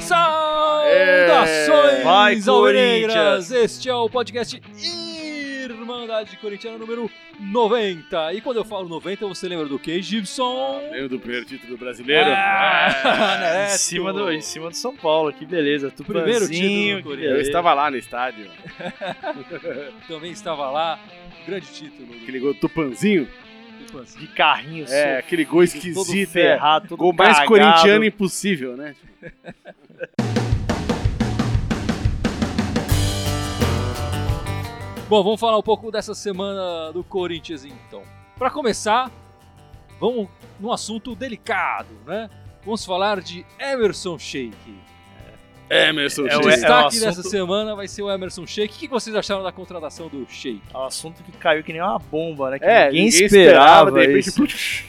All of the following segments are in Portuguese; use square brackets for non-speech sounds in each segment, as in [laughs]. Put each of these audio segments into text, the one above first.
Saudações Vai, alvinegras! Este é o podcast Irmandade Corintiana número 90. E quando eu falo 90, você lembra do que, Gibson? Lembra do primeiro título brasileiro? Ah. [laughs] Em cima, do, em cima do São Paulo, que beleza. Primeiro título Tupanzinho, do que Corinthians. Eu estava lá no estádio. [laughs] Também estava lá. Grande título. do Aquele gol do Tupanzinho. Tupanzinho. de carrinho É, sofrido, aquele gol todo esquisito. é. ferrado, todo Gol mais cagado. corintiano impossível, né? [laughs] Bom, vamos falar um pouco dessa semana do Corinthians então. Para começar, vamos num assunto delicado, né? Vamos falar de Emerson Sheik. Emerson, É O destaque assunto- dessa semana vai ser o Emerson Sheik. O que vocês acharam da contratação do Sheik? É um assunto que caiu que nem uma bomba, né? Que É, ninguém, ninguém esperava, de repente. isso. putz.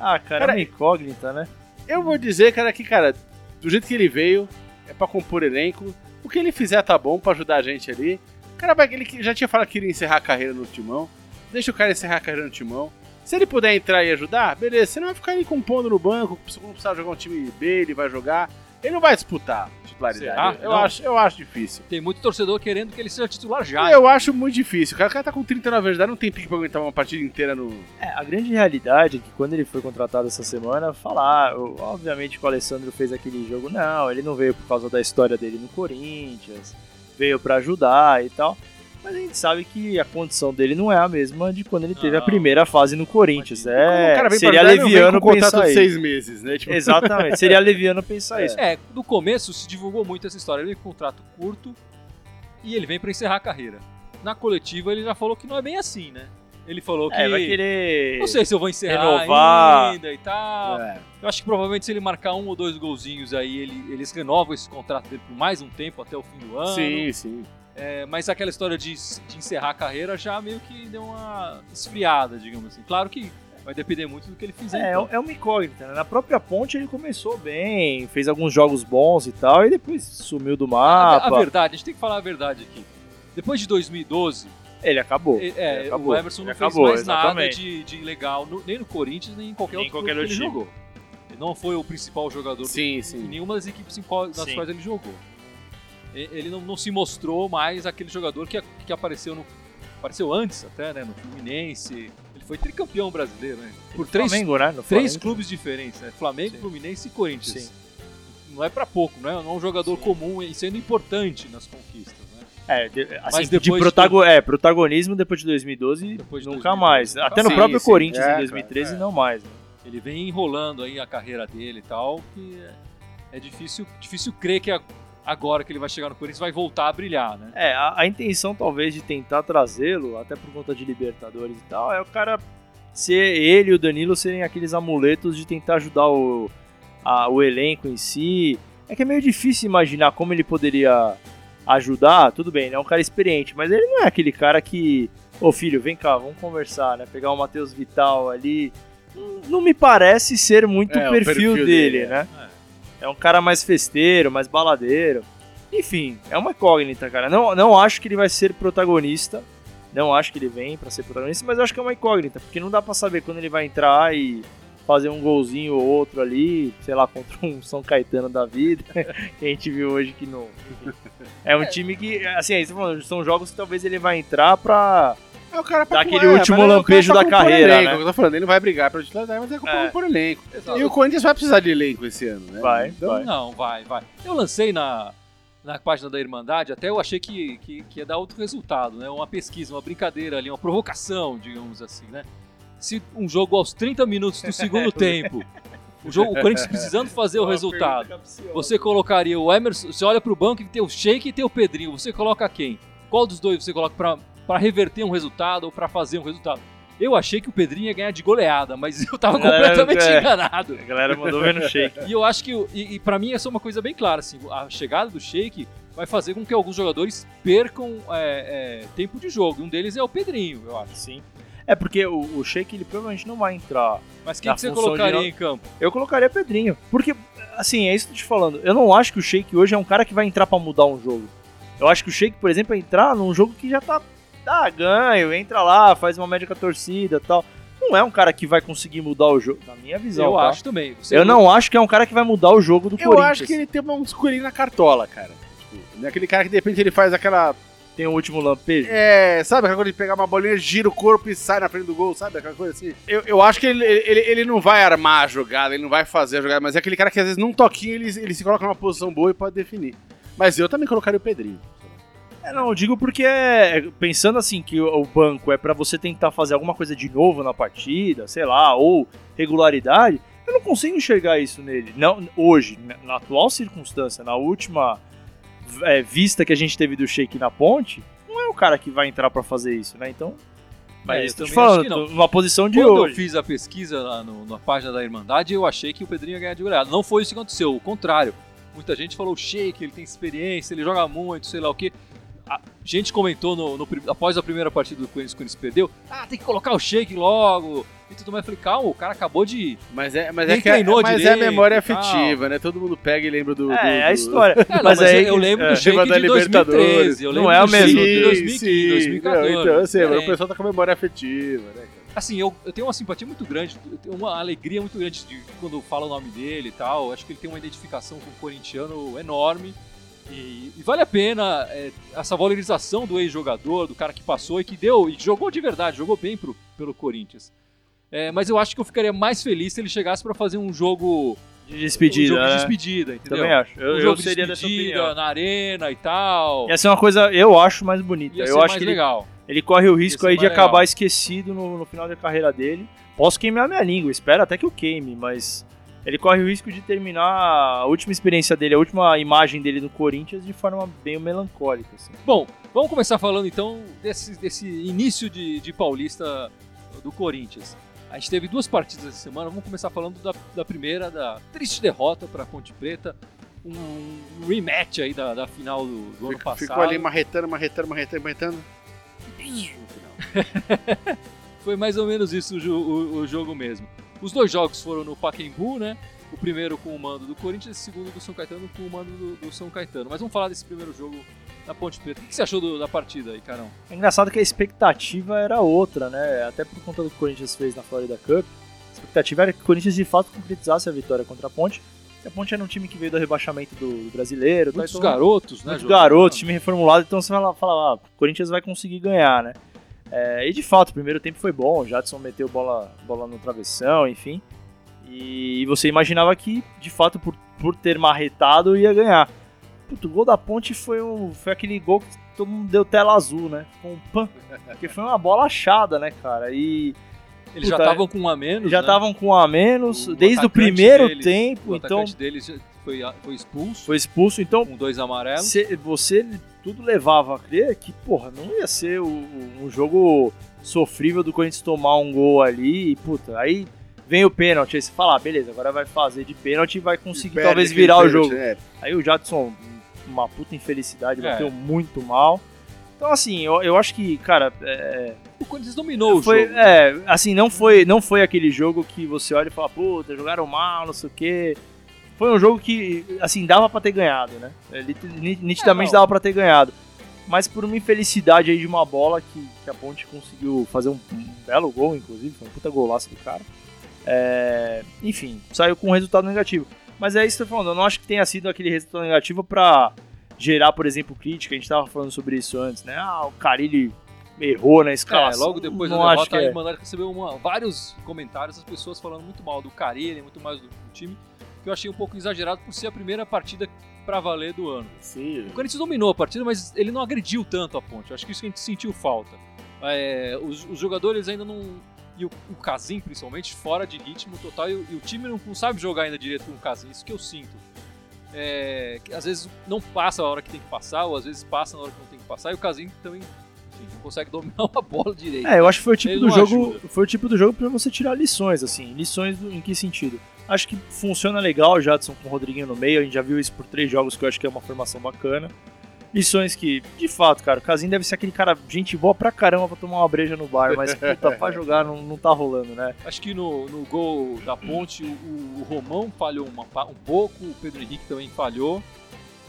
Ah, cara, Cara, é uma incógnita, né? Eu vou dizer, cara, que, cara, do jeito que ele veio, é pra compor elenco. O que ele fizer tá bom pra ajudar a gente ali. O cara vai, ele já tinha falado que queria encerrar a carreira no timão. Deixa o cara encerrar a carreira no timão. Se ele puder entrar e ajudar, beleza. Você não vai ficar ali compondo no banco. Se não precisar jogar um time B, ele vai jogar. Ele não vai disputar titularidade. Será? Eu, Não. acho, eu acho difícil. Tem muito torcedor querendo que ele seja titular já. eu acho muito difícil. O cara, o cara tá com 39 anos de idade, não tem pique pra aguentar uma partida inteira no. É, a grande realidade é que quando ele foi contratado essa semana, falar, obviamente que o Alessandro fez aquele jogo, não, ele não veio por causa da história dele no Corinthians, veio pra ajudar e tal. Mas a gente sabe que a condição dele não é a mesma de quando ele teve a primeira fase no Corinthians. É, seria leviano pensar de isso. seis meses, né? Tipo, Exatamente, seria [laughs] leviano pensar isso. É, no começo se divulgou muito essa história. Ele tem um contrato curto e ele vem pra encerrar a carreira. Na coletiva ele já falou que não é bem assim, né? Ele falou que. É, vai querer Não sei se eu vou encerrar renovar. ainda e tal. é. Eu acho que provavelmente se ele marcar um ou dois golzinhos aí, ele, eles renovam esse contrato dele por mais um tempo, até o fim do ano. Sim, sim. É, mas aquela história de, de encerrar a carreira já meio que deu uma esfriada, digamos assim. Claro que vai depender muito do que ele fizer. É, então. é uma incógnita. né? Na própria ponte ele começou bem, fez alguns jogos bons e tal, e depois sumiu do A, a mapa. verdade, a gente tem que falar a verdade aqui. Depois de 2012, Ele acabou. é, é, Ele acabou. o Emerson não Ele fez acabou, mais nada exatamente. de, de legal, no- nem no Corinthians, nem em qualquer Nem em outro qualquer clube que ele jogou. Ele não foi o principal jogador do Sim, em sim. nenhuma das equipes qual- nas Sim. quais ele jogou. Ele não, não se mostrou mais aquele jogador que, que apareceu no apareceu antes até, né, no Fluminense. Ele foi tricampeão brasileiro, né? Por três, Flamengo, né? Três clubes diferentes, né? Flamengo, Sim. Fluminense e Corinthians. Sim. Não é pra pouco, né? Não é um jogador Sim. comum e sendo importante nas conquistas? É, de, assim, Mas de protago- é, protagonismo depois de 2012, Depois de nunca 2012. mais. Até no Sim, próprio sim. Corinthians É, em 2013, cara, é. não mais. né? Ele vem enrolando aí a carreira dele e tal, que é, é difícil, difícil crer que agora que ele vai chegar no Corinthians vai voltar a brilhar, né? É, a, a intenção talvez de tentar trazê-lo, até por conta de Libertadores e tal, é o cara ser ele e o Danilo serem aqueles amuletos de tentar ajudar o, a- o elenco em si. É que é meio difícil imaginar como ele poderia ajudar, tudo bem, ele é um cara experiente, mas ele não é aquele cara que, ô filho, vem cá, vamos conversar, né? Pegar o Matheus Vital ali. Não- me parece ser muito É, o perfil, perfil dele, dele, né? É um cara mais festeiro, mais baladeiro. Enfim, é uma incógnita, cara. Não, não acho que ele vai ser protagonista. Não acho que ele vem pra ser protagonista, mas acho que é uma incógnita, porque não dá pra saber quando ele vai entrar e fazer um golzinho ou outro ali, sei lá, contra um [laughs] São Caetano da vida, que a gente viu hoje que não. É um time que, assim, aí você tá falando, são jogos que talvez ele vai entrar pra. É o cara Dá compor- aquele último mas é o cara lampejo pra da carreira, elenco, né? é o que Eu tô falando, ele não vai brigar pra titularidade, mas é compor É. por elenco. Exato. E o Corinthians vai precisar de elenco esse ano, né? Vai, Então, vai. Não, vai, vai. Eu lancei na, na página da Irmandade, até eu achei que, que, que ia dar outro resultado, né? Uma pesquisa, uma brincadeira ali, uma provocação, digamos assim, né? Se um jogo aos 30 minutos do segundo [laughs] tempo, o, jogo, o Corinthians precisando fazer o resultado, você colocaria o Emerson, você olha pro banco e tem o Sheik e tem o Pedrinho, você coloca quem? Qual dos dois você coloca pra, pra reverter um resultado ou pra fazer um resultado? Eu achei que o Pedrinho ia ganhar de goleada, mas [laughs] eu tava galera- completamente é. enganado. A galera mandou ver no shake. E eu acho que, o- e, e para mim, essa é uma coisa bem clara, assim, a chegada do Sheik vai fazer com que alguns jogadores percam é, é, tempo de jogo. Um deles é o Pedrinho, eu acho. Sim. É porque o, o Sheik ele provavelmente não vai entrar. Mas quem Na que você colocaria de- em campo? Eu colocaria Pedrinho. Porque, assim, é isso que eu tô te falando. Eu não acho que o Sheik hoje é um cara que vai entrar pra mudar um jogo. Eu acho que o Sheik, por exemplo, vai entrar num jogo que já tá dá ganho, entra lá, faz uma média com a torcida e tal. Não é um cara que vai conseguir mudar o jogo, na minha visão. Eu tá? acho também. Você Eu não acho que é um cara que vai mudar o jogo do Eu Corinthians. acho que ele tem um escurinho na cartola, cara. Tipo, não é aquele cara que de repente ele faz aquela. Tem o último lampejo. É, sabe aquela coisa de pegar uma bolinha, gira o corpo e sai na frente do gol, sabe? Aquela coisa assim. Eu, eu acho que ele, ele, ele não vai armar a jogada, ele não vai fazer a jogada, mas é aquele cara que às vezes num toquinho ele, ele se coloca numa posição boa e pode definir. Mas eu também colocaria o Pedrinho. É, não, eu digo porque é, pensando assim que o, banco é pra você tentar fazer alguma coisa de novo na partida, sei lá, ou regularidade, eu não consigo enxergar isso nele. Não, hoje, na atual circunstância, na última é, vista que a gente teve do Shake na ponte, não é o cara que vai entrar pra fazer isso, né? Então, mas É, eu eu tô te falando, numa posição de Quando eu hoje. fiz a pesquisa lá no- na página da Irmandade, eu achei que o Pedrinho ia ganhar de goleada. Não foi isso que aconteceu, o contrário. Muita gente falou shake, ele tem experiência, ele joga muito, sei lá o quê. A gente comentou no, no após a primeira partida do Corinthians, o Corinthians perdeu. Ah, tem que colocar o shake logo. E tudo mais. Eu falei, calma, o cara acabou de. Mas é, mas Nem é, que é, mas é a direito memória afetiva, né? Todo mundo pega e lembra do. do, É, é a do- história. [laughs] É, não, mas mas aí eu lembro é, do shake Lembra da de Libertadores. 2013. Eu Não lembro é o do mesmo. de Sim, 2015, sim. 2014. Não, então, eu sei, mas o pessoal tá com a memória afetiva, né, cara? Assim, eu, eu tenho uma simpatia muito grande, eu tenho uma alegria muito grande de quando fala o nome dele e tal. Acho que ele tem uma identificação com o corintiano enorme. E, e vale a pena é, essa valorização do ex-jogador, do cara que passou e que deu, e jogou de verdade, jogou bem pro, pelo Corinthians. É, mas eu acho que eu ficaria mais feliz se ele chegasse pra fazer um jogo, de despedida. um jogo de né? despedida, entendeu? Também acho. Eu, um eu jogo seria de despedida na arena e tal. Ia ser uma coisa, eu acho, mais bonita. Ia eu acho mais que ele, legal. ele corre o risco aí de mais acabar legal. esquecido no, no final da carreira dele. Posso queimar minha língua, espero até que eu queime, mas ele corre o risco de terminar a última experiência dele, a última imagem dele no Corinthians de forma bem melancólica. Assim. Bom, vamos começar falando então desse, desse início de, de Paulista do Corinthians. A gente teve duas partidas essa semana, vamos começar falando da, da primeira, da triste derrota para Ponte Preta, um rematch aí da, da final do, do ano passado. Ficou ali marretando, marretando, marretando, marretando. No final. [laughs] Foi mais ou menos isso o, o- o jogo mesmo. Os dois jogos foram no Pacaembu, né? O primeiro com o mando do Corinthians e o segundo do São Caetano com o mando do, do São Caetano. Mas vamos falar desse primeiro jogo na Ponte Preta. O que você achou do- da partida aí, Carão? É engraçado que a expectativa era outra, né? Até por conta do que o Corinthians fez na Florida Cup. A expectativa era que o Corinthians de fato concretizasse a vitória contra a Ponte. E a Ponte era um time que veio do rebaixamento do, do brasileiro. tá? Muitos Então, garotos, né? Muitos garotos, time reformulado, então você vai falar, ah, o Corinthians vai conseguir ganhar, né? É, e de fato, o primeiro tempo foi bom, o Jadson meteu bola, bola no travessão, enfim. E você imaginava que, de fato, por, por ter marretado, ia ganhar. Puto, o gol da ponte foi, um, foi aquele gol que todo mundo deu tela azul, né? Foi um pan. Porque foi uma bola achada, né, cara? E Eles já Puta, estavam com um a menos. já né? estavam com um a menos O desde o primeiro deles- tempo, O então deles já foi, foi expulso foi expulso. Então, com dois amarelos. Cê- você tudo levava a crer que, porra, não ia ser o- o- um jogo sofrível do Corinthians tomar um gol ali e, puta, aí vem o pênalti, aí você fala, ah, beleza, agora vai fazer de pênalti e vai conseguir Perde talvez virar o jogo. né? Aí o Jadson, uma puta infelicidade, É. bateu muito mal. Então, assim, eu, eu acho que, cara, é, O Corinthians dominou foi, o jogo. é, assim, não foi, não foi aquele jogo que você olha e fala, puta, jogaram mal, não sei o quê. Foi um jogo que, assim, dava pra ter ganhado, né? É, Nitidamente É, dava pra ter ganhado. Mas por uma infelicidade aí de uma bola que, que a Ponte conseguiu fazer um, um belo gol, inclusive, foi um puta golaço do cara. É, enfim, saiu com um resultado negativo. Mas é isso que eu tô falando, eu não acho que tenha sido aquele resultado negativo pra gerar, por exemplo, crítica. A gente tava falando sobre isso antes, né? Ah, o Carilli errou na É, escalação. logo depois não da acho derrota, que a é. Irmandade recebeu uma- vários comentários das pessoas falando muito mal do Carilli, muito mais do, do time, que eu achei um pouco exagerado por ser a primeira partida pra valer do ano. Sim. O Corinthians dominou a partida, mas ele não agrediu tanto a ponte. Eu acho que isso que a gente sentiu falta. É, os, os jogadores ainda não. E o, o Casim, principalmente, fora de ritmo total. E, o- e o time não, não sabe jogar ainda direito com o Casim. Isso que eu sinto. É, que às vezes não passa a hora que tem que passar, ou às vezes passa na hora que não tem que passar. E o Casim também enfim, não consegue dominar [laughs] uma bola direito. É, eu acho que foi o tipo Ele do jogo, ajuda. foi o tipo do jogo para você tirar lições assim. Lições em que sentido? Acho que funciona legal o Jadson com o Rodriguinho no meio, a gente já viu isso por três jogos que eu acho que é uma formação bacana. Lições que, de fato, cara, o Casim deve ser aquele cara, gente boa pra caramba pra tomar uma breja no bar, mas [laughs] puta, pra jogar não, não tá rolando, né? Acho que no, no gol da ponte o, o Romão falhou uma um pouco, o Pedro Henrique também falhou.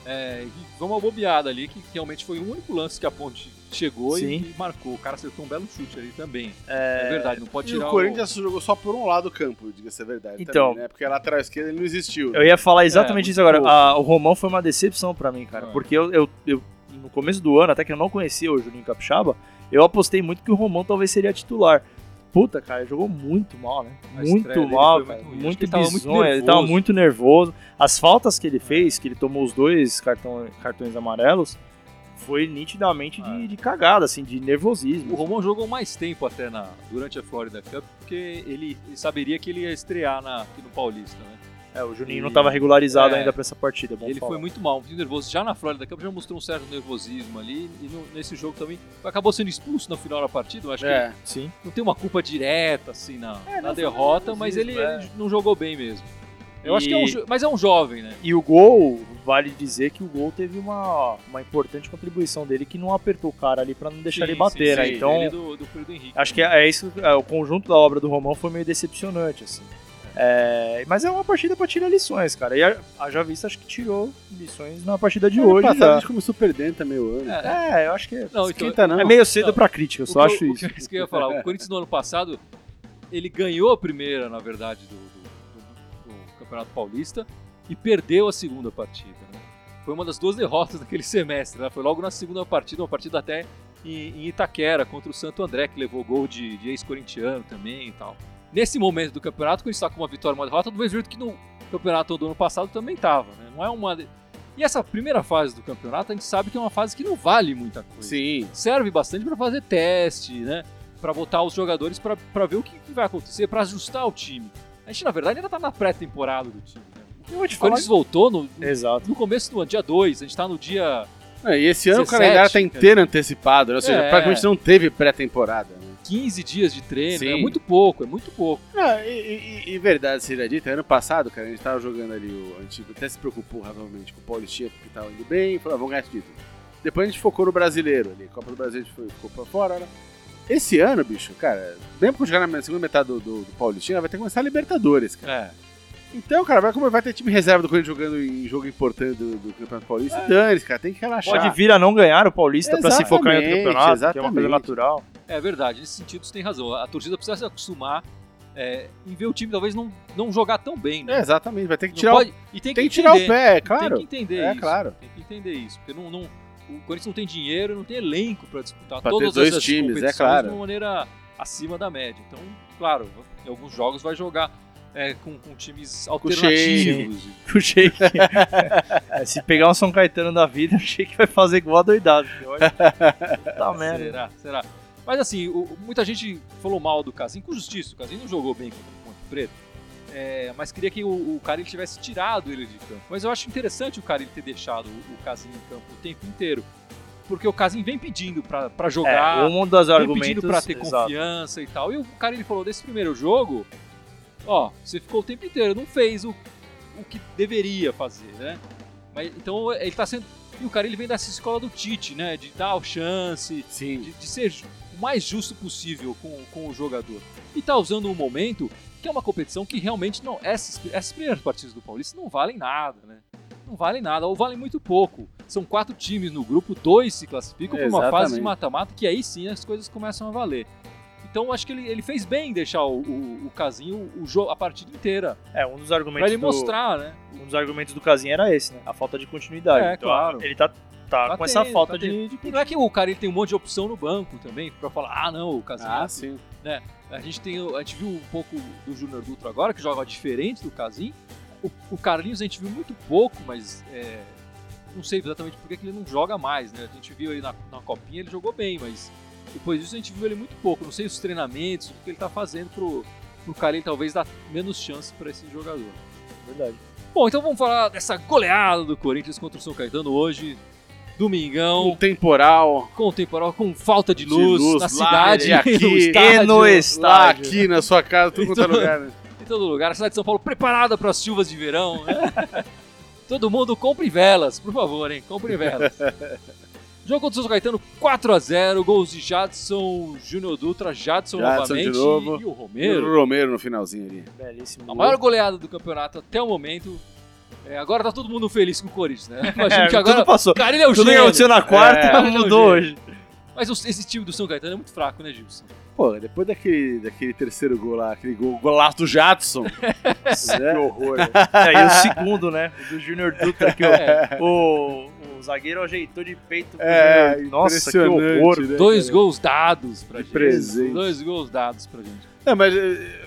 É, e foi uma bobeada ali, que realmente foi o único lance que a ponte chegou e, e marcou. O cara acertou um belo chute ali também. É, verdade, não pode E tirar o Corinthians jogou só por um lado do campo, diga-se a verdade. Então. também, né? Porque a lateral esquerda ele não existiu. Eu ia falar exatamente É, isso agora. pouco. Ah, o Romão foi uma decepção pra mim, cara. Ah. Porque eu, eu- eu- no começo do ano, até que eu não conhecia o Juninho Capixaba, eu apostei muito que o Romão talvez seria titular. Puta, cara, jogou muito mal, né? A muito mal, muito ruim. Muito ele tava muito bizonho, ele tava nervoso. muito nervoso. As faltas que ele fez, que ele tomou os dois cartão, cartões amarelos, foi nitidamente de, Ah. de cagada, assim, de nervosismo. O Romão jogou mais tempo até na, durante a Florida Cup, porque ele, ele saberia que ele ia estrear na, aqui no Paulista, né? É, o Juninho E- não tava regularizado é. ainda pra essa partida, é bom ele falar. foi muito mal, muito nervoso. Já na Florida Cup já mostrou um certo nervosismo ali, e no- nesse jogo também acabou sendo expulso no final da partida. Eu acho que É. Sim. não tem uma culpa direta assim na, É, na derrota, mas ele, ele não jogou bem mesmo. Eu E- acho que é um, mas é um jovem, né? E o gol, vale dizer que o gol teve uma, uma importante contribuição dele que não apertou o cara ali pra não deixar Sim, ele bater, sim, né? sim, Então, ele do, do Henrique. acho que é, é isso, é, o conjunto da obra do Romão foi meio decepcionante, assim. É, mas é uma partida pra tirar lições, cara. E a, a Já Vista acho que tirou lições na partida de Ano hoje. passado já. a gente começou perdendo também o ano. É, É, eu acho que é, não, então, Esquenta não. é meio cedo Não. pra crítica, eu só acho eu- isso. O que, isso que eu ia falar, o Corinthians no ano passado, ele ganhou a primeira, na verdade, do, do- do- do Campeonato Paulista e perdeu a segunda partida. né? Foi uma das duas derrotas [laughs] daquele semestre, né? Foi logo na segunda partida, uma partida até em, em Itaquera, contra o Santo André, que levou gol de, de ex-corintiano também e tal. Nesse momento do campeonato, quando está com uma vitória e uma derrota, do mesmo jeito que no campeonato do ano passado também estava, né? Não é uma... E essa primeira fase do campeonato, a gente sabe que é uma fase que não vale muita coisa Sim. serve bastante para fazer teste, né? Para botar os jogadores para ver o que, que vai acontecer, para ajustar o time. A gente, na verdade, ainda tá na pré-temporada do time. Né? Te O. Corinthians voltou no, no, Exato. no começo do ano, dia 2, a gente tá no dia É, e esse ano 17, o calendário tá cara. inteiro antecipado, né? ou seja, É. praticamente não teve pré-temporada. Né? 15 dias de treino, Sim. é muito pouco, é muito pouco. Não, e, e- e verdade seja dita, ano passado, cara, a gente tava jogando ali o antigo, até se preocupou razoavelmente com o Paulistinha, porque tava indo bem, e falou, ah, vamos ganhar esse título. Depois a gente focou no brasileiro ali, Copa do Brasil a gente foi, ficou pra fora, né? Esse ano, bicho, cara, mesmo que jogar na segunda metade do, do, do Paulistinha, vai ter que começar a Libertadores, cara. É. Então, cara, vai, como vai ter time reserva do Corinthians jogando em jogo importante do, do Campeonato Paulista, dane cara, tem que relaxar. Pode vir a não ganhar o Paulista pra se focar em outro Exatamente, campeonato, que é uma coisa exatamente. natural. É verdade, nesse sentido você tem razão. A torcida precisa se acostumar é, em ver o time talvez não, não jogar tão bem, né? É, exatamente, vai ter que tirar, pode- e o, tem tem que que tirar o pé, é claro. Tem que entender É, isso. claro. Tem que entender isso. Porque não, não, o Corinthians não tem dinheiro, não tem elenco para disputar Pra ter todas dois essas times, é claro. de uma maneira acima da média. Então, claro, em alguns jogos vai jogar é, com, com times alternativos. O Sheik. [laughs] É, se pegar um São Caetano da vida, o Sheik vai fazer igual a doidado. Olha, tá [laughs] merda. Será? Será? Mas assim, o- muita gente falou mal do Casim, com justiça. O Casim não jogou bem contra o Ponte Preta. É, mas queria que o, o tivesse tirado ele de campo. Mas eu acho interessante o cara ele ter deixado o, o Casim em campo o tempo inteiro. Porque o Casim vem pedindo pra, pra jogar, É, um dos vem argumentos. pedindo pra ter exato. confiança e tal. E o cara ele falou desse primeiro jogo, ó, você ficou o tempo inteiro, não fez o, o que deveria fazer, né? Mas então ele tá sendo e o cara ele vem dessa escola do Tite, né? De dar o chance, de, de ser o mais justo possível com, com o jogador. E tá usando um momento que é uma competição que realmente não. Essas, essas primeiras partidas do Paulista não valem nada, né? Não valem nada, ou valem muito pouco. São quatro times no grupo, dois se classificam para uma fase de mata-mata, que aí sim as coisas começam a valer. Então acho que ele, ele fez bem em deixar o, o, o Casinho o jogo, a partida inteira. É, um dos Pra argumentos. ele do- mostrar, né? Um dos argumentos do Casinha era esse, né? A falta de continuidade. É, Então, claro. Ele tá, tá, Tá com essa tendo, falta tá de, de E não é que o cara ele tem um monte de opção no banco também, pra falar, ah não, o Casinho Ah, sim. A gente, tem, a gente viu um pouco do Júnior Dutra agora, que joga diferente do Casim. O, o Carlinhos a gente viu muito pouco, mas é, não sei exatamente por que ele não joga mais, né? A gente viu ele na, na copinha, ele jogou bem, mas depois disso a gente viu ele muito pouco. Não sei os treinamentos, o que ele tá fazendo pro, pro Carlinhos talvez dar menos chance para esse jogador. Verdade. Bom, então vamos falar dessa goleada do Corinthians contra o São Caetano hoje. Domingão, Um temporal. com o temporal, com falta de De luz, luz na lá cidade, e [laughs] aqui. no E estádio. no Lá estádio. aqui na sua casa, tudo quanto é lugar. né? em todo lugar. A cidade de São Paulo preparada para as chuvas de verão. né? [laughs] todo mundo compre velas, por favor, hein? Compre velas. [laughs] Jogo contra o São Caetano 4x0, gols de Jadson, Júnior Dutra, Jadson, Jadson de novamente novo. e o E Romero. o Romero no finalzinho ali. Belíssimo. A gol. maior goleada do campeonato até o momento É, agora tá todo mundo feliz com o Corinthians, né? [laughs] Imagino É, que agora. tudo passou. Cara, ele é o Tudo que gênio. aconteceu na quarta É. mudou hoje. Mas esse time do São Caetano é muito fraco, né, Gilson? Pô, depois daquele, daquele terceiro gol lá, aquele gol, golaço do Jadson. [laughs] Que né? horror. [laughs] É, e o segundo, né? O do Júnior Dutra, que o, É, o, o zagueiro ajeitou de peito É. Nossa, que horror. né, dois cara? gols dados pra De gente. presente. Dois gols dados pra gente. Não, mas,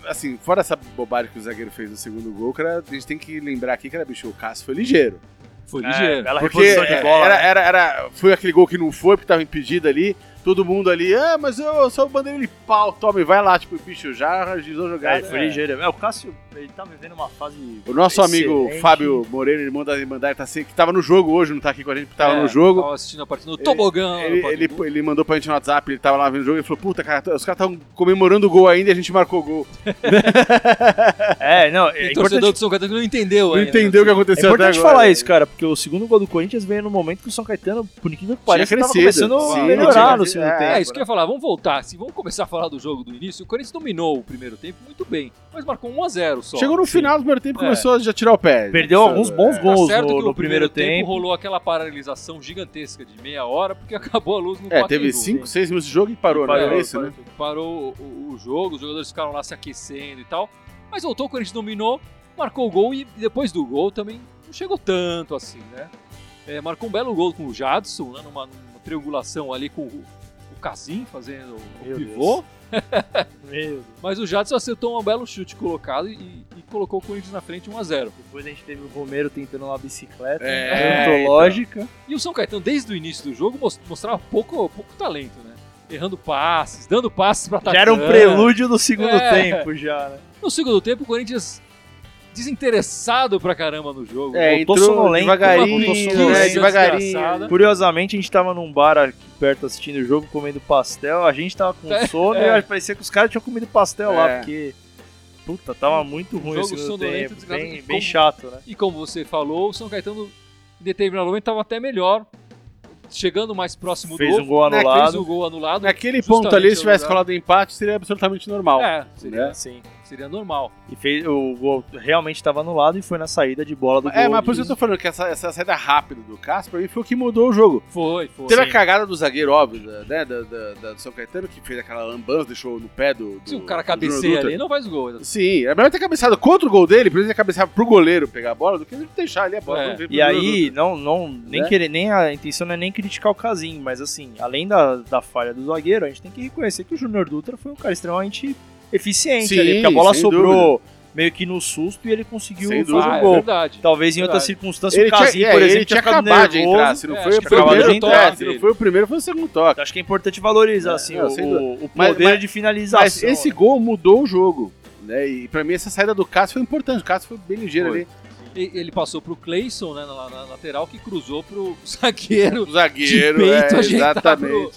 assim, fora essa bobagem que o zagueiro fez no segundo gol, cara, a gente tem que lembrar aqui que era, bicho, o Cássio foi ligeiro. Foi É, ligeiro. bela Porque reposição de bola. era, era, era, foi aquele gol que não foi, porque tava impedido ali. Todo mundo ali, ah, mas eu sou o bandeira de pau, toma, e vai lá, tipo, bicho, já agilizou a É, jogada. foi ligeiro. É, o Cássio, ele tá vivendo uma fase. O nosso amigo. Fábio Moreira, irmão da Irmandade, tá, assim, que tava no jogo hoje, não tá aqui com a gente, porque tava É, no jogo. Tava assistindo a partida no tobogã. Ele, ele, ele mandou pra gente no WhatsApp, ele tava lá vendo o jogo, ele falou, puta, cara, os caras estavam comemorando o gol ainda e a gente marcou o gol. [laughs] É, não, é importante, torcedor do São Caetano não entendeu Não ainda. entendeu o que é aconteceu importante até agora. falar isso, cara, porque o segundo gol do Corinthians veio no momento que o São Caetano, por incrível que pareça, tava começando a Sim, melhorar tinha- no segundo é, tempo. É, isso que eu né? ia falar. Vamos voltar. assim, vamos começar a falar do jogo do início. O Corinthians dominou o primeiro tempo muito bem, mas marcou 1x0 só. Chegou no Sim. final do primeiro tempo e É. começou a já tirar o pé. Perdeu Sabe? alguns bons É. Tá gols certo no, que no no primeiro tempo. rolou aquela paralisação gigantesca de meia hora, porque [laughs] acabou a luz no É, teve Pacaembu. 5, 6 minutos de jogo e parou, E né? parou, Era isso, parou né? Parou o, o jogo, os jogadores ficaram lá se aquecendo e tal. Mas voltou, o Corinthians dominou, marcou o gol e depois do gol também não chegou tanto assim, né? É, marcou um belo gol com o Jadson, né, numa, numa triangulação ali com o, o Casim fazendo o Meu pivô. Meu Deus. Mas o Jadson acertou um belo chute colocado e, e colocou o Corinthians na frente 1x0. Depois a gente teve o Romero tentando uma bicicleta É, antológica. E o São Caetano, desde o início do jogo, mos- mostrava pouco, pouco talento, né? Errando passes, dando passes pra Já era um prelúdio do segundo É. tempo já, né? No segundo tempo, o Corinthians desinteressado pra caramba no jogo. É, Voltou entrou sonolento, devagarinho, voltou né? Devagarinho. desgraçada. Curiosamente, a gente tava num bar aqui perto assistindo o jogo, comendo pastel. A gente tava com [laughs] É, sono é. e parecia que os caras tinham comido pastel lá, É. porque. Puta, tava muito ruim jogo o segundo sonolento, tempo. Bem, bem como- chato, né? E como você falou, o São Caetano, em determinado momento, estava até melhor. Chegando mais próximo Fez do um gol né, fez anulado. o gol anulado. Naquele ponto ali, se tivesse anulado. falado do empate, seria absolutamente normal. É, seria, Né? Sim. Seria normal. E fez, o gol realmente estava anulado e foi na saída de bola do É, gol. mas por isso que eu tô falando que essa, essa saída rápida do mim, foi o que mudou o jogo. Foi, foi. Teve Sim. a cagada do zagueiro, óbvio, né, da, da- da- do São Caetano, que fez aquela lambança, deixou no pé do. do Se o cara cabeceia ali, não faz o gol. Sim, é melhor ter cabeçado contra o gol dele, por isso ele cabecear pro goleiro pegar a bola, do que ele deixar ali a bola. É. E aí, não, não, nem Né? querer, nem a intenção não é nem criticar o Casim, mas assim, além da, da falha do zagueiro, a gente tem que reconhecer que o Júnior Dutra foi um cara extremamente eficiente Sim, ali, porque a bola sobrou meio que no susto e ele conseguiu Sem fazer dúvida. Ah, o é gol. verdade. Talvez em outras circunstâncias Ele o Casim, tinha, por é, exemplo, ele tinha acabado de entrar, se não É, foi o o primeiro toque. toque se não foi o primeiro, foi o segundo toque. Acho que é importante valorizar É, assim, não, o, o, Mas- poder mas- de finalização. Mas esse né? gol mudou o jogo. Né? E pra mim essa saída do Cássio foi importante. O Cássio foi bem ligeiro Foi. ali. E- Ele passou pro Cleison, né, na, na lateral, que cruzou pro [laughs] zagueiro O zagueiro, de é, peito ajeitado exatamente. pro,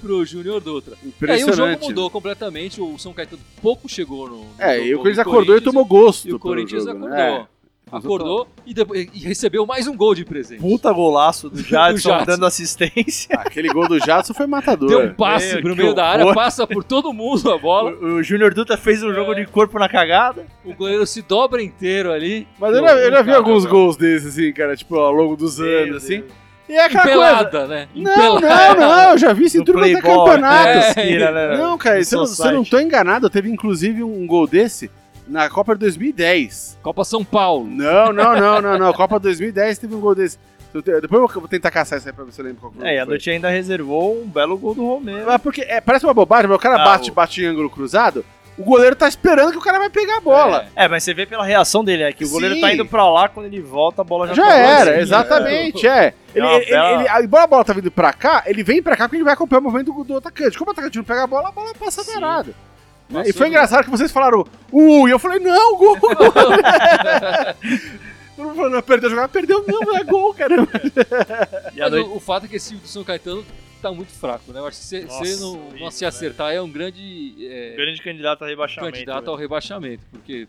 pro Júnior Dutra. E aí o Impressionante. jogo mudou completamente, o São Caetano pouco chegou no. no É, e o Corinthians acordou e tomou gosto. E o Corinthians jogo, acordou. né? Acordou e, depois- e recebeu mais um gol de presente. Puta golaço do [laughs] Jadson, Jadson. dando assistência. Aquele gol do Jadson foi matador. Deu um passe Meu, pro meio da área, horror. passa por todo mundo a bola. O, o Júnior Dutra fez um jogo de corpo na cagada. O goleiro se dobra inteiro ali. Mas eu já, eu já vi Cara, alguns cara. gols desses, assim, cara, tipo, ao longo dos anos, assim. E é aquela coisa. Né? Não, Empelada. não, não, eu já vi isso em No tudo quanto é Playboy, campeonato. É, né? Não, cara, se eu, não- se eu não Society. tô enganado, teve inclusive um gol desse na Copa de 2010. Copa São Paulo. Não, não, não, não, não. Copa 2010 teve um gol desse. Depois eu vou tentar caçar isso aí pra ver se eu lembro qual foi. É, e a noite ainda reservou um belo gol do Romero. Mas porque é, parece uma bobagem, mas o cara Ah, bate, o- bate em ângulo cruzado, o goleiro tá esperando que o cara vai pegar a bola. É, mas você vê pela reação dele, é que o goleiro Sim. tá indo pra lá, quando ele volta, a bola já, Já tá era, assim, exatamente, [laughs] é. Ele, uma ele, bela- ele- a- embora a bola tá vindo pra cá, ele vem pra cá porque ele vai acompanhar o movimento do, do atacante. Como o atacante não pega a bola, a bola passa Sim. parada. Né? E foi do- engraçado que vocês falaram, uh, e eu falei, não, gol! [laughs] [laughs] Todo mundo falando, não, perdeu a jogada, perdeu, não, é gol, caramba. E Mas o, o fato é que esse time do São Caetano tá muito fraco, né? Eu acho que se Nossa, se não, não se acertar é um grande é, Grande candidato a rebaixamento. candidato né? ao rebaixamento, porque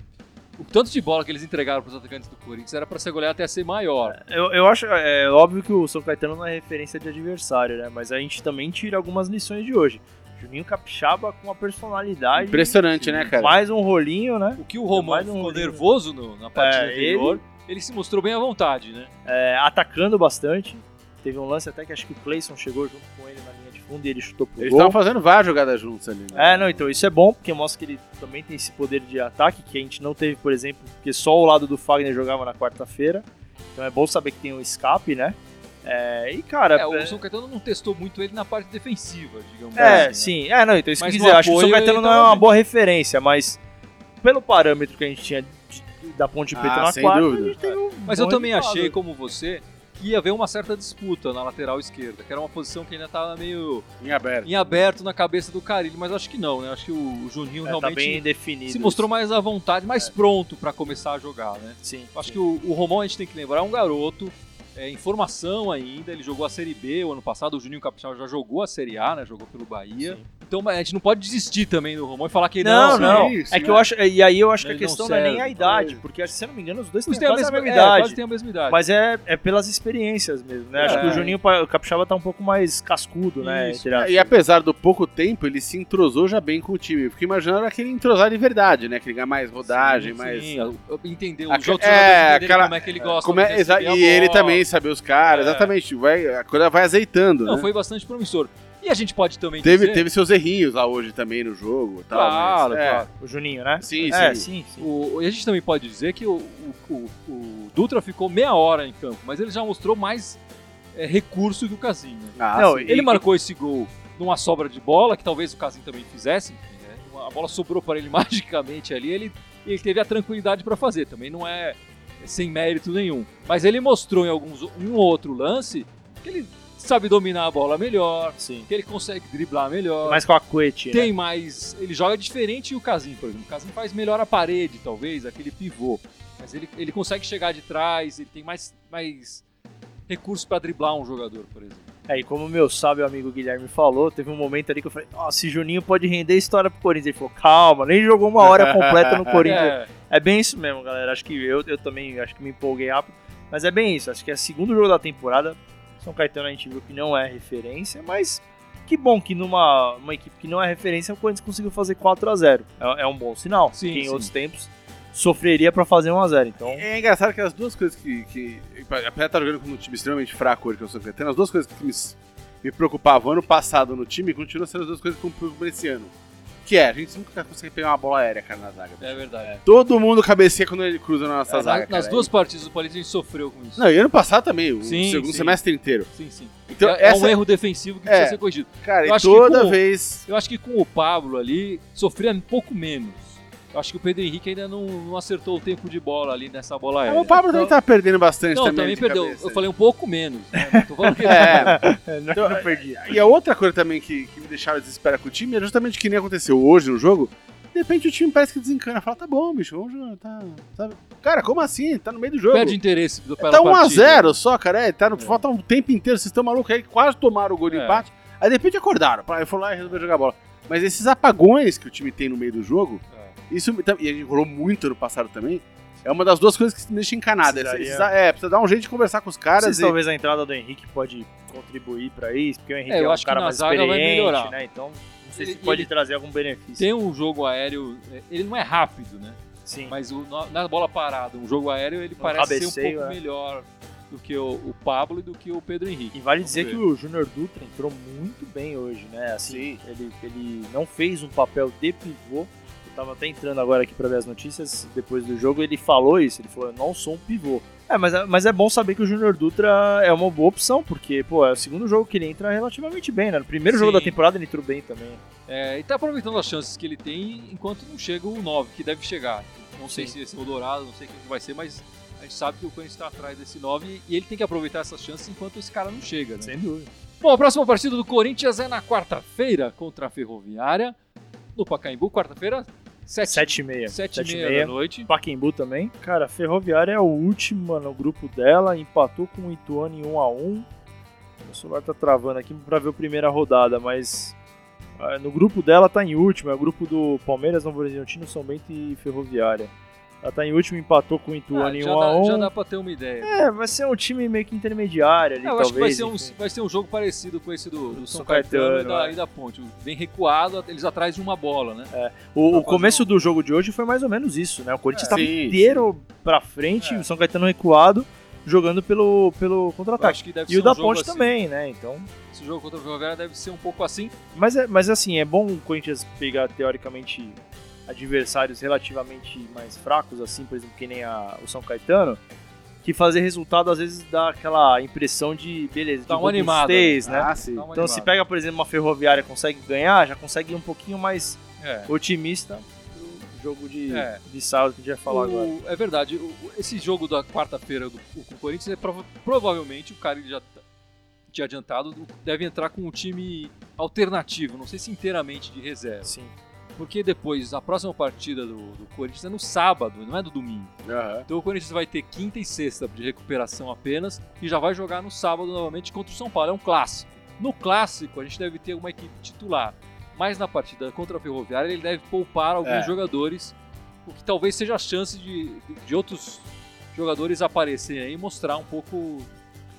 o tanto de bola que eles entregaram pros atacantes do Corinthians era pra ser goleado até ser maior. Eu, eu acho, é óbvio que o São Caetano não é referência de adversário, né? Mas a gente também tira algumas lições de hoje. Juninho Capixaba com uma personalidade. Impressionante, né, cara? Mais um rolinho, né? O que o Romano mais um ficou rolinho. nervoso no- na partida É, anterior, ele se mostrou bem à vontade, né? É, atacando bastante. Teve um lance até que acho que o Clayson chegou junto com ele na linha de fundo e ele chutou pro Eles gol. estavam fazendo várias jogadas juntos ali. Né? É, não, então isso é bom, porque mostra que ele também tem esse poder de ataque, que a gente não teve, por exemplo, porque só o lado do Fagner jogava na quarta-feira. Então é bom saber que tem um escape, né? É, e cara. É, o é- São Caetano não testou muito ele na parte defensiva, digamos É, assim. né? sim. É, não, então isso que Mas dizer. Acho que o São Caetano não é uma boa referência, mas pelo parâmetro que a gente tinha da Ponte Preta Ah, na sem quarta, dúvida. a gente teve um Mas bom eu também resultado. achei, como você, que ia haver uma certa disputa na lateral esquerda, que era uma posição que ainda estava meio Em aberto. em aberto na cabeça do Carilho, mas acho que não, né? Acho que o Juninho É, tá realmente definido. se mostrou mais à vontade, mais pronto para começar a jogar, né? Sim. Acho sim. que o, o Romão a gente tem que lembrar é um garoto, é, em formação ainda, ele jogou a Série B o ano passado, o Juninho Capixaba já jogou a Série A, né? Jogou pelo Bahia. Sim. Então a gente não pode desistir também do Romão e falar que Não, não. não. sim, é sim, que eu é. acho. E aí eu acho que a Ele não questão não, é nem a idade, porque se eu não me engano, os dois têm quase mesma, a mesma é, idade. quase têm a mesma idade. Mas é, é pelas experiências mesmo, né? Acho É. que o Juninho o Capixaba tá um pouco mais cascudo, né? Isso. E apesar do pouco tempo, ele se entrosou já bem com o time. Porque imaginando aquele entrosar de verdade, né? Que ele ganha mais rodagem, mais. Sim, eu- eu entendeu. Aque- Os outros é, aquela- como é que ele gosta Como é, e ele também saber os caras, É. exatamente. Vai, a coisa vai azeitando, Não, né? foi bastante promissor. E a gente pode também Teve, dizer... teve seus errinhos lá hoje também no jogo. e Tal, Claro, mas, é. claro. O Juninho, né? Sim, é, sim. sim, sim. O, e a gente também pode dizer que o, o- o- o Dutra ficou meia hora em campo, mas ele já mostrou mais é, recurso que o Casinho. né? Ah, Não. Ele marcou esse gol numa sobra de bola, que talvez o Casinho também fizesse. enfim, né? A bola sobrou para ele [laughs] magicamente ali, ele, ele teve a tranquilidade para fazer. Também não é sem mérito nenhum. Mas ele mostrou em alguns um outro lance que ele sabe dominar a bola melhor, sim. que ele consegue driblar melhor. Mais com a né? Tem mais. Ele joga diferente o Casim, por exemplo. O Casim faz melhor a parede, talvez, aquele pivô. Mas ele, ele consegue chegar de trás, ele tem mais, mais recursos para driblar um jogador, por exemplo. É, e como o meu sábio amigo Guilherme falou, teve um momento ali que eu falei, nossa, esse Juninho pode render história pro Corinthians. Ele falou, calma, nem jogou uma hora completa no [laughs] Corinthians. É, É bem isso mesmo, galera. Acho que eu, eu também acho que me empolguei rápido. Mas é bem isso. Acho que é o segundo jogo da temporada. São Caetano a gente viu que não é referência, mas que bom que numa uma equipe que não é referência o Corinthians conseguiu fazer 4 a 0 É, é um bom sinal. Sim, em sim. outros tempos sofreria pra fazer 1 a 0 Então, É engraçado que as duas coisas que. que apesar de estar jogando com um time extremamente fraco hoje, que é o São Caetano, as duas coisas que me, me preocupavam ano passado no time continuam sendo as duas coisas que me preocupam esse ano. Que é, a gente nunca consegue pegar uma bola aérea, cara, na zaga. é verdade. Todo mundo cabeceia quando ele cruza na nossa É, zaga. na- nas cara. duas partidas do Palmeiras a gente sofreu com isso. Não, e ano passado também, o Sim, segundo sim. semestre inteiro. Sim, sim. Então, é, é essa, um erro defensivo que É. precisa ser corrigido. cara, eu e acho que toda com- vez. Eu acho que com o Pablo ali, sofria um pouco menos. Eu acho que o Pedro Henrique ainda não, não acertou o tempo de bola ali nessa bola Ah, aérea. o Pablo também tá perdendo bastante Não, também. também de perdeu. cabeça. Eu falei um pouco menos. Né? Não [laughs] Tô falando que É, não, Então, não perdi. E a outra coisa também que, que me deixaram desesperado com o time é justamente que nem aconteceu hoje no jogo. De repente o time parece que desencana. Fala, tá bom, bicho, vamos jogar. Tá, sabe? Cara, como assim? Tá no meio do jogo. perde interesse do Tá 1x0 partida. só, cara. É, tá no, Falta um tempo inteiro. Vocês estão malucos aí, quase tomaram o gol de É. empate. Aí de repente acordaram. Aí foram lá e resolveram jogar bola. Mas esses apagões que o time tem no meio do jogo, É. isso e rolou muito ano passado também. É uma das duas coisas que me deixa encanado. É, precisa- é, precisa dar um jeito de conversar com os caras. E- talvez a entrada do Henrique pode contribuir pra isso, porque o Henrique É, é, um cara mais experiente, melhorar. né? Então, não sei Ele- se pode trazer algum benefício. Tem um jogo aéreo, é, ele não é rápido, né? Sim. Mas o- na, bola parada, um jogo aéreo, ele parece ser um cabeceio, pouco é. melhor do que o, o Pablo e do que o Pedro Henrique. E vale Vamos dizer ver. que o Júnior Dutra entrou muito bem hoje, né? Assim, ele, ele não fez um papel de pivô. Tava até entrando agora aqui pra ver as notícias. Depois do jogo, ele falou isso. Ele falou: Eu não sou um pivô. É, mas, é- mas é bom saber que o Júnior Dutra é uma boa opção, porque, pô, é o segundo jogo que ele entra relativamente bem, né? No primeiro jogo Sim. da temporada ele entrou bem também. É, e tá aproveitando as chances que ele tem enquanto não chega o 9, que deve chegar. Não sei Sim. se esse é o Dourado, não sei quem que vai ser, mas a gente sabe que o Corinthians está atrás desse 9 e ele tem que aproveitar essas chances enquanto esse cara não chega, né? Sem dúvida. Bom, a próxima partida do Corinthians é na quarta-feira contra a Ferroviária, no Pacaembu, quarta-feira, 7 Sete e meia. sete Sete e meia da noite. Paquembu também. Cara, a Ferroviária é a última no grupo dela, empatou com o Ituano em 1 a 1 Meu celular tá travando aqui pra ver a primeira rodada, mas ah, no grupo dela tá em último, é o grupo do Palmeiras, Novo Horizontino, São Bento e Ferroviária. Já tá em último, empatou com o Ituano Ah, em já, 1 dá, a 1 já dá pra ter uma ideia. É, vai ser um time meio que intermediário ali, É, eu acho que vai talvez. ser, um, vai ser um jogo parecido com esse do, do São, São Caetano, Caetano, e, da, é. e da Ponte. Bem recuado, eles atrás de uma bola, né? O, Pra o começo fazer do jogo de hoje foi mais ou menos isso, né? O Corinthians É, estava sim, inteiro pra frente, É. o São Caetano recuado, jogando pelo, pelo contra-ataque. acho que deve E ser o da um jogo Ponte assim. também, né? Então. Esse jogo contra o Ferroviária deve ser um pouco assim. Mas, é, mas assim, é bom o Corinthians pegar teoricamente adversários relativamente mais fracos, assim, por exemplo, que nem a- o São Caetano, que fazer resultado às vezes dá aquela impressão de beleza, Dá de uma animada, robustez, né? Ah, sim. Dá uma Então se animada. pega, por exemplo, uma ferroviária e consegue ganhar, já consegue ir um pouquinho mais É. otimista pro jogo de, É. de sábado que a gente vai falar agora. O- É verdade, o- esse jogo da quarta-feira do, o- Corinthians é prova- provavelmente o cara ele já tá- tinha adiantado, deve entrar com um time alternativo, não sei se inteiramente de reserva. Sim. Porque depois, a próxima partida do, do Corinthians é no sábado, não é no domingo. Aham. Então o Corinthians vai ter quinta e sexta de recuperação apenas e já vai jogar no sábado novamente contra o São Paulo. É um clássico. No clássico, a gente deve ter uma equipe titular. Mas na partida contra a Ferroviária, ele deve poupar alguns É. jogadores, o que talvez seja a chance de, de, de outros jogadores aparecerem aí e mostrar um pouco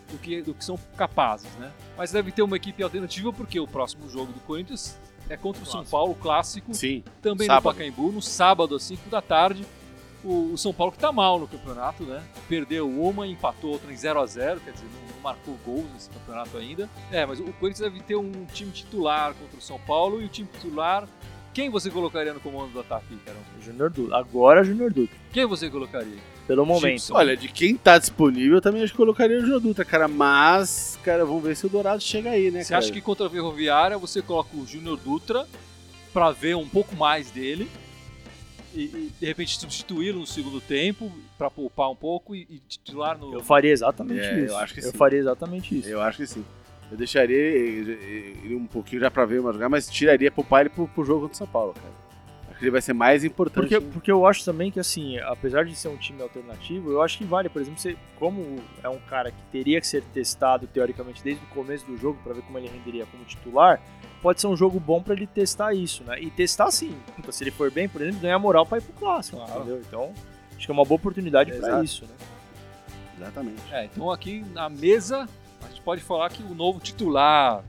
do que, do que são capazes, né? Mas deve ter uma equipe alternativa porque o próximo jogo do Corinthians é contra o São. Paulo, clássico Sim. também Sábado. no Pacaembu, no sábado às 5 da tarde. O, o São Paulo que tá mal no campeonato, né? Perdeu uma, empatou outra em 0 a 0 quer dizer, não, não marcou gols nesse campeonato ainda. É, mas o Corinthians deve ter um time titular contra o São Paulo e o time titular. Quem você colocaria no comando do ataque, Carão? Júnior Dutra. Agora Júnior Dutra. Quem você colocaria? Pelo momento. Gibson. Olha, de quem tá disponível, eu também acho que colocaria o Joduta, cara. Mas, cara, vamos ver se o Dourado chega aí, né, Você cara? acha que contra a Ferroviária você coloca o Júnior Dutra pra ver um pouco mais dele e, e, de repente substituí-lo no segundo tempo pra poupar um pouco e, e titular no. Eu faria exatamente É, eu isso. acho que sim. faria exatamente isso. Eu acho que sim. Eu deixaria ele um pouquinho já pra ver uma jogar, mas tiraria poupar ele pro, pro jogo contra o São Paulo, cara. Que ele vai ser mais importante. Porque, porque eu acho também que, assim, apesar de ser um time alternativo, eu acho que vale, por exemplo, você, como é um cara que teria que ser testado, teoricamente, desde o começo do jogo, pra ver como ele renderia como titular, pode ser um jogo bom pra ele testar isso, né? E testar, sim. Puta, se ele for bem, por exemplo, ganhar moral pra ir pro clássico, Claro. entendeu? Então, acho que é uma boa oportunidade pra Exato. isso, né? Exatamente. É, então aqui na mesa a gente pode falar que o novo titular.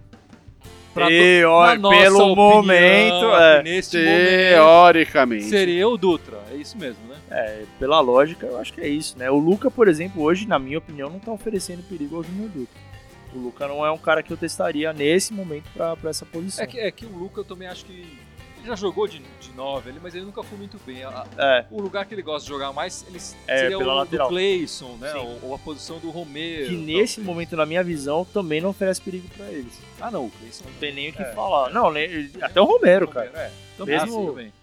Pra E, ó, pelo opinião, momento, é. neste momento, Teoricamente. seria o Dutra. É isso mesmo, né? É, pela lógica, eu acho que é isso, né? O Luca, por exemplo, hoje, na minha opinião, não tá oferecendo perigo ao Júnior Dutra. O Luca não é um cara que eu testaria nesse momento pra, pra essa posição. É que, é que o Luca eu também acho que. Ele já jogou de, de 9 ali, mas ele nunca foi muito bem. A- É, o lugar que ele gosta de jogar mais ele É, seria pela o lateral. do Clayson, né? Ou, ou a posição do Romero. que nesse talvez. momento, na minha visão, também não oferece perigo pra eles. Ah, não, o Clayson. Não tem nem o que É. falar. Não, até o Romero, cara. É, também, Mesmo- sim, também.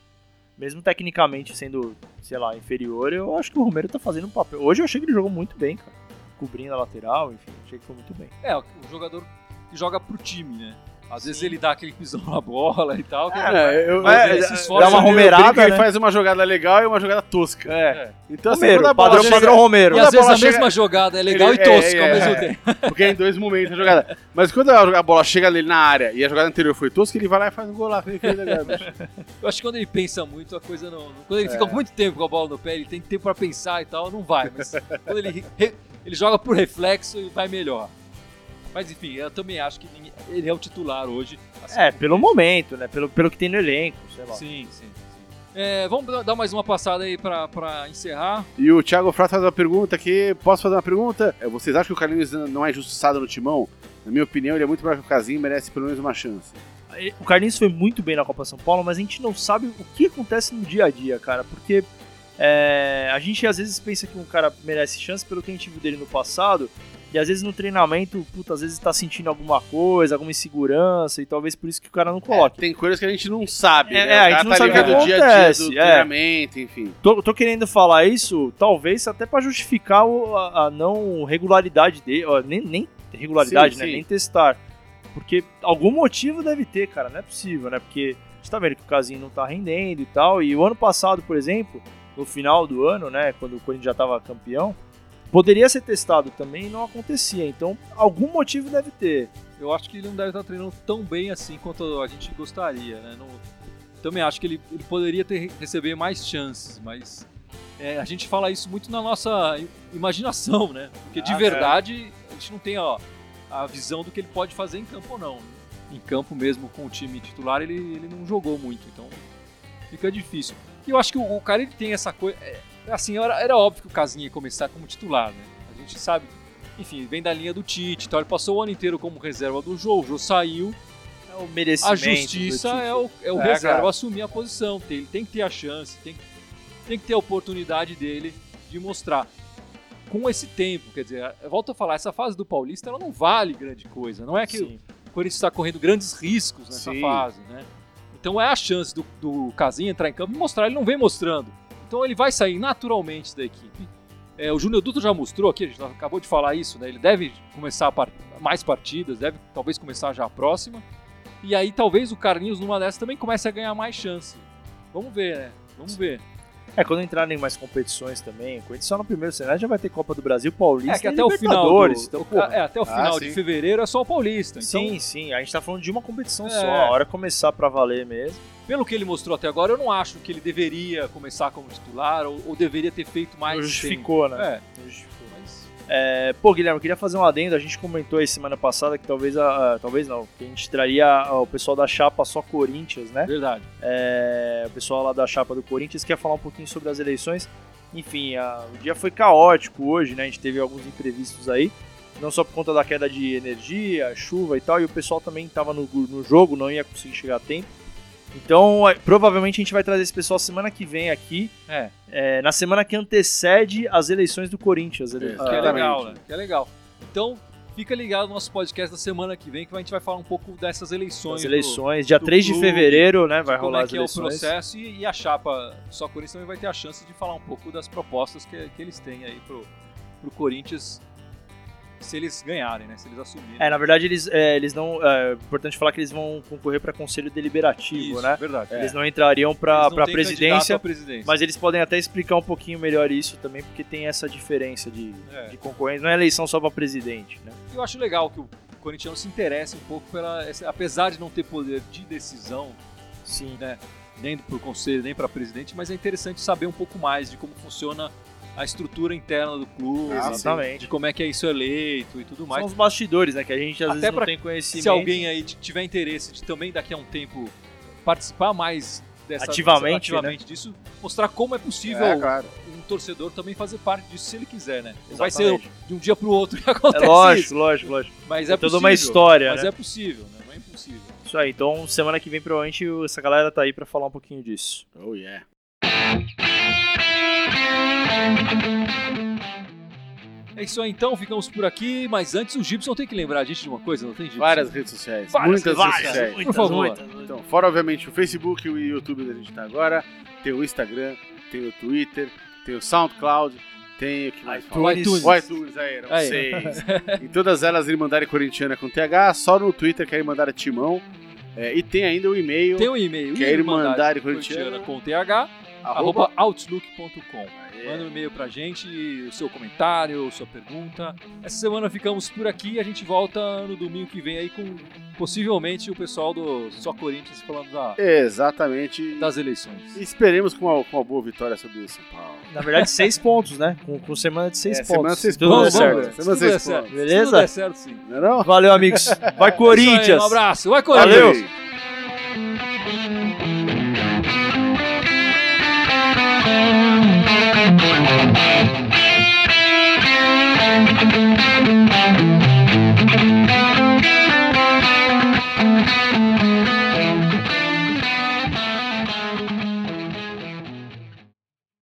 Mesmo tecnicamente sendo, sei lá, inferior, eu acho que o Romero tá fazendo um papel. Hoje eu achei que ele jogou muito bem, cara. Cobrindo a lateral, enfim, achei que foi muito bem. É, o jogador que joga pro time, né? Às vezes Sim. ele dá aquele pisão na bola e tal. que- É, eu, Mas, ele se eu- esforça, dá uma romerada, ele né? faz uma jogada legal e uma jogada tosca. É. É. Então, assim, Romero, quando a bola padrão, chega- padrão Romero. E às vezes a chega- mesma jogada é legal Ele- e tosca é, ao é, mesmo é. tempo. Porque é em dois momentos a jogada. Mas quando a bola chega ali na área e a jogada anterior foi tosca, ele vai lá e faz um gol lá. [laughs] Eu acho que quando ele pensa muito, a coisa não. Quando ele É. fica muito tempo com a bola no pé, ele tem tempo pra pensar e tal, não vai. Mas quando ele, re- ele joga por reflexo e vai melhor. Mas enfim, eu também acho que ele é o titular hoje. assim É, pelo momento, né? Pelo, pelo que tem no elenco, sei lá. Sim, sim. sim. É, vamos dar- mais uma passada aí pra, pra encerrar. E o Thiago Frato faz uma pergunta aqui. Posso fazer uma pergunta? É, Vocês acham que o Carlinhos não é injustiçado no timão? Na minha opinião, ele é muito melhor que o Casim e merece pelo menos uma chance. O Carlinhos foi muito bem na Copa São Paulo, mas a gente não sabe o que acontece no dia a dia, cara. Porque é, a gente às vezes pensa que um cara merece chance pelo que a gente viu dele no passado. E às vezes no treinamento, puta, às vezes tá sentindo alguma coisa, alguma insegurança, e talvez por isso que o cara não coloque. Tem coisas que a gente não sabe, É, né? é, a gente não tá sabe o que no dia a dia acontece, do é. treinamento, enfim. Tô, tô querendo falar isso, talvez até pra justificar a, a não regularidade dele, ó, nem, nem regularidade, Sim, né? sim. Nem testar. Porque algum motivo deve ter, cara, não é possível, né? Porque a gente tá vendo que o Casinho não tá rendendo e tal. E o ano passado, por exemplo, no final do ano, né? Quando o Corinthians já tava campeão, poderia ser testado também e não acontecia. Então, algum motivo deve ter. Eu acho que ele não deve estar treinando tão bem assim quanto a gente gostaria, né? Não- também acho que ele, ele poderia ter receber mais chances, mas é, a gente fala isso muito na nossa imaginação, né? Porque de Ah, verdade a gente não tem ó, a visão do que ele pode fazer em campo ou não. Em campo mesmo com o time titular ele, ele não jogou muito, então fica difícil. E eu acho que o, o cara ele tem essa coisa. é, assim, era, era óbvio que o Casinha ia começar como titular, né? A gente sabe. Enfim, vem da linha do Tite, então ele passou o ano inteiro como reserva do Jô, o Jô saiu, É o merecimento. a justiça do é o, é o É, reserva cara. assumir a posição. Tem, ele tem que ter a chance, tem, que- tem que ter a oportunidade dele de mostrar. Com esse tempo, quer dizer, eu volto a falar, essa fase do Paulista ela não vale grande coisa. Não é que Sim. o Corinthians está correndo grandes riscos nessa Sim. fase, né? Então é a chance do, do Casinha entrar em campo e mostrar. Ele não vem mostrando. Então ele vai sair naturalmente da equipe. É, o Júnior Dutra já mostrou aqui, a gente acabou de falar isso, né? Ele deve começar mais partidas, deve talvez começar já a próxima. E aí talvez o Carlinhos numa dessas também comece a ganhar mais chance. Vamos ver, né? Vamos ver. É, quando entrarem mais competições também, Corinthians só no primeiro cenário já vai ter Copa do Brasil, Paulista É que e até o final do, então, é, até o Ah, final de sim. fevereiro é só o Paulista. Então, Sim, sim, a gente tá falando de uma competição É. só, a hora começar pra valer mesmo. pelo que ele mostrou até agora, eu não acho que ele deveria começar como titular ou, ou deveria ter feito mais. Justificou, né? tempo. É, Justificou. É, pô, Guilherme, eu queria fazer um adendo. A gente comentou aí semana passada que talvez, a, a- talvez não, que a gente traria o pessoal da chapa só Corinthians, né? verdade. É, o pessoal lá da chapa do Corinthians quer falar um pouquinho sobre as eleições. Enfim, a- o dia foi caótico hoje, né? A gente teve alguns imprevistos aí. Não só por conta da queda de energia, chuva e tal, e o pessoal também estava no, no jogo, não ia conseguir chegar a tempo. Então, é, provavelmente a gente vai trazer esse pessoal semana que vem aqui, É, é, na semana que antecede as eleições do Corinthians. ele- É, que é legal, né? Que é legal. Então, fica ligado no nosso podcast da semana que vem que a gente vai falar um pouco dessas eleições. as do- eleições, dia do 3 de clube, fevereiro, né? de Vai como rolar é as que é o eleições. processo e, e a chapa do Só Corinthians também vai ter a chance de falar um pouco das propostas que, que eles têm aí pro, pro Corinthians se eles ganharem, né? Se eles assumirem. É, na verdade, eles, é, eles não. É importante falar que eles vão concorrer para conselho deliberativo, Isso, né? verdade. Eles não entrariam para presidência, presidência. mas eles podem até explicar um pouquinho melhor isso também, porque tem essa diferença de, É. de concorrência. Não é eleição só para presidente, né? Eu acho legal que o corintiano se interesse um pouco pela. apesar de não ter poder de decisão, Sim. né? Nem para o conselho, nem para presidente, mas é interessante saber um pouco mais de como funciona a estrutura interna do clube, Ah, Exatamente. de como é que é isso eleito e tudo mais. São os bastidores, né? Que a gente às Até vezes não tem conhecimento. Se alguém aí tiver interesse de também daqui a um tempo participar mais dessa, Ativamente, ativamente disso, mostrar como é possível É, claro. um torcedor também fazer parte disso se ele quiser, né? Não vai ser de um dia para o outro que [laughs] acontece É lógico, isso, lógico, lógico. mas É, é, toda possível. uma história, Mas né? é possível, né? Não é impossível. Isso aí. Então, semana que vem, provavelmente, essa galera tá aí para falar um pouquinho disso. Oh, yeah. É isso aí então, ficamos por aqui, mas antes o Gibson tem que lembrar a gente de uma coisa, não tem Gibson? Várias redes sociais. Várias muitas redes redes sociais. Por favor. Então, fora obviamente o Facebook e o YouTube que a gente tá agora, tem o Instagram, tem o Twitter, tem o SoundCloud, tem o que mais fala? iTunes. O iTunes, aí, eram Aí. seis. [laughs] em todas elas, Irmandade Corintiana com TH, só no Twitter que é Irmandade Timão. É, e tem ainda o e-mail, Tem um e-mail, Que é Irmandade Corintiana Corintiana, com th, arroba, outlook.com. Manda um e-mail pra gente, o seu comentário, sua pergunta. Essa semana ficamos por aqui e a gente volta no domingo que vem aí com possivelmente o pessoal do Só Corinthians falando da- Exatamente. das eleições. E esperemos com uma, com uma boa vitória sobre o São Paulo. Na verdade, seis [laughs] pontos, né? Com, com semana de seis É, pontos. semana de seis se tudo pontos. der Vamos, certo. vamos ver. Semana Se seis tudo der certo. pontos. Beleza? Se tudo der certo, sim. Não é não? Valeu, amigos. Vai, É isso aí, Corinthians! um abraço. Vai, Corinthians! Valeu. Valeu.